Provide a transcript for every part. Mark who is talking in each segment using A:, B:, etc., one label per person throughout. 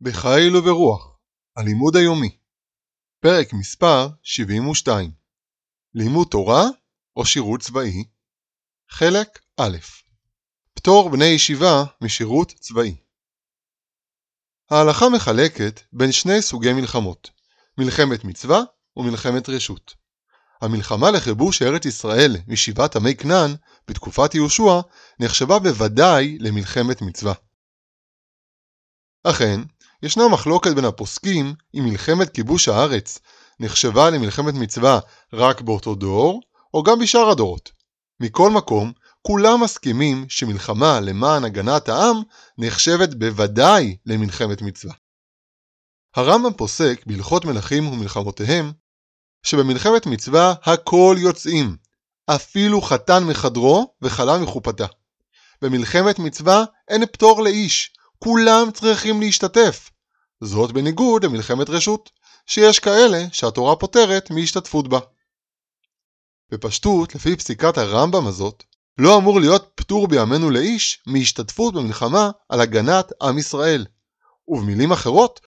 A: בחיל וברוח, הלימוד היומי, פרק מספר 72, לימוד תורה או שירות צבאי, חלק א', פטור בני ישיבה משירות צבאי. ההלכה מחלקת בין שני סוגי מלחמות, מלחמת מצווה ומלחמת רשות. המלחמה לכיבוש ארץ ישראל משיבת עמי כנען בתקופת יהושע נחשבה בוודאי למלחמת מצווה. אכן, ישנה מחלוקת בין הפוסקים אם מלחמת כיבוש הארץ נחשבה למלחמת מצווה רק באותו דור, או גם בשאר הדורות. מכל מקום, כולם מסכימים שמלחמה למען הגנת העם נחשבת בוודאי למלחמת מצווה. הרמב"ם פוסק בהלכות מלכים ומלחמותיהם שבמלחמת מצווה הכל יוצאים, אפילו חתן מחדרו וכלה מחופתה. במלחמת מצווה אין פטור לאיש, כולם צריכים להשתתף. זאת בניגוד למלחמת רשות, שיש כאלה שהתורה פותרת מהשתתפות בה. בפשטות, לפי פסיקת הרמב"ם הזאת, לא אמור להיות פטור בימינו לאיש מהשתתפות במלחמה על הגנת עם ישראל. ובמילים אחרות,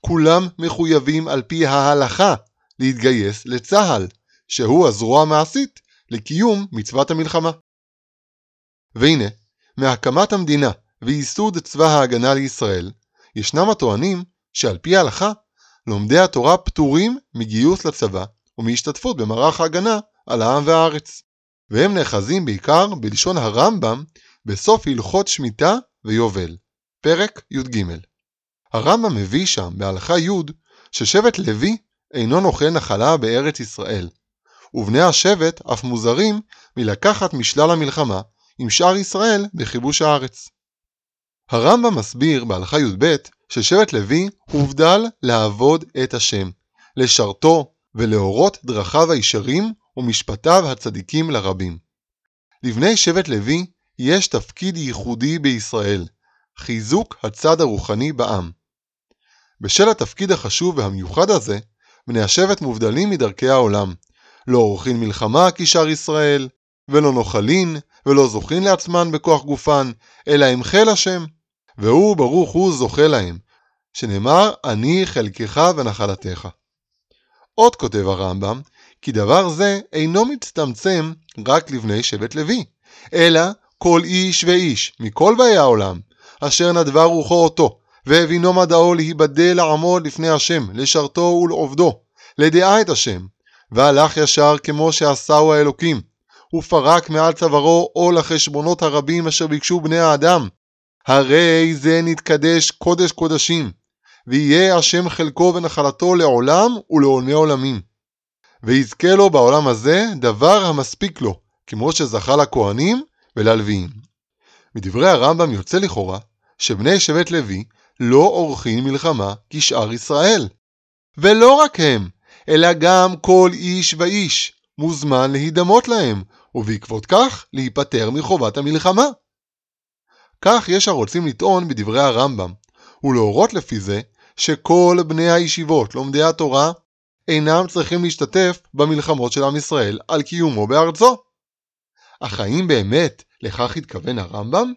A: כולם מחויבים על פי ההלכה להתגייס לצה"ל, שהוא הזרוע המעשית לקיום מצוות המלחמה. והנה, מהקמת המדינה וייסוד צבא ההגנה לישראל, ישנם הטוענים שעל פי ההלכה, לומדי התורה פטורים מגיוס לצבא ומהשתתפות במערך ההגנה על העם והארץ. והם נאחזים בעיקר בלשון הרמב"ם בסוף הלכות שמיטה ויובל, פרק י"ג. הרמב"ם מביא שם בהלכה י' ששבט לוי אינו נוחל נחלה בארץ ישראל, ובני השבט אף מוזרים מלקחת משלל המלחמה עם שאר ישראל בכיבוש הארץ. הרמב"ם מסביר בהלכה י"ב ששבט לוי הובדל לעבוד את השם, לשרתו ולהורות דרכיו הישרים ומשפטיו הצדיקים לרבים. לבני שבט לוי יש תפקיד ייחודי בישראל, חיזוק הצד הרוחני בעם. בשל התפקיד החשוב והמיוחד הזה, בני השבט מובדלים מדרכי העולם, לא עורכים מלחמה כשאר ישראל, ולא נוחלין, ולא זוכין לעצמן בכוח גופן, אלא עם חיל השם. והוא ברוך הוא זוכה להם, שנאמר אני חלקך ונחלתך. עוד כותב הרמב"ם, כי דבר זה אינו מצטמצם רק לבני שבט לוי, אלא כל איש ואיש מכל באי העולם, אשר נדבה רוחו אותו, והבינו מדעו להיבדל לעמוד לפני השם, לשרתו ולעובדו, לדעה את השם, והלך ישר כמו שעשהו האלוקים, ופרק מעל צווארו עול החשבונות הרבים אשר ביקשו בני האדם, הרי זה נתקדש קודש קודשים, ויהיה השם חלקו ונחלתו לעולם ולעולמי עולמים. ויזכה לו בעולם הזה דבר המספיק לו, כמו שזכה לכהנים וללוויים. מדברי הרמב"ם יוצא לכאורה שבני שבט לוי לא עורכים מלחמה כשאר ישראל. ולא רק הם, אלא גם כל איש ואיש מוזמן להידמות להם, ובעקבות כך להיפטר מחובת המלחמה. כך יש הרוצים לטעון בדברי הרמב"ם, ולהורות לפי זה שכל בני הישיבות לומדי התורה אינם צריכים להשתתף במלחמות של עם ישראל על קיומו בארצו. אך האם באמת לכך התכוון הרמב"ם?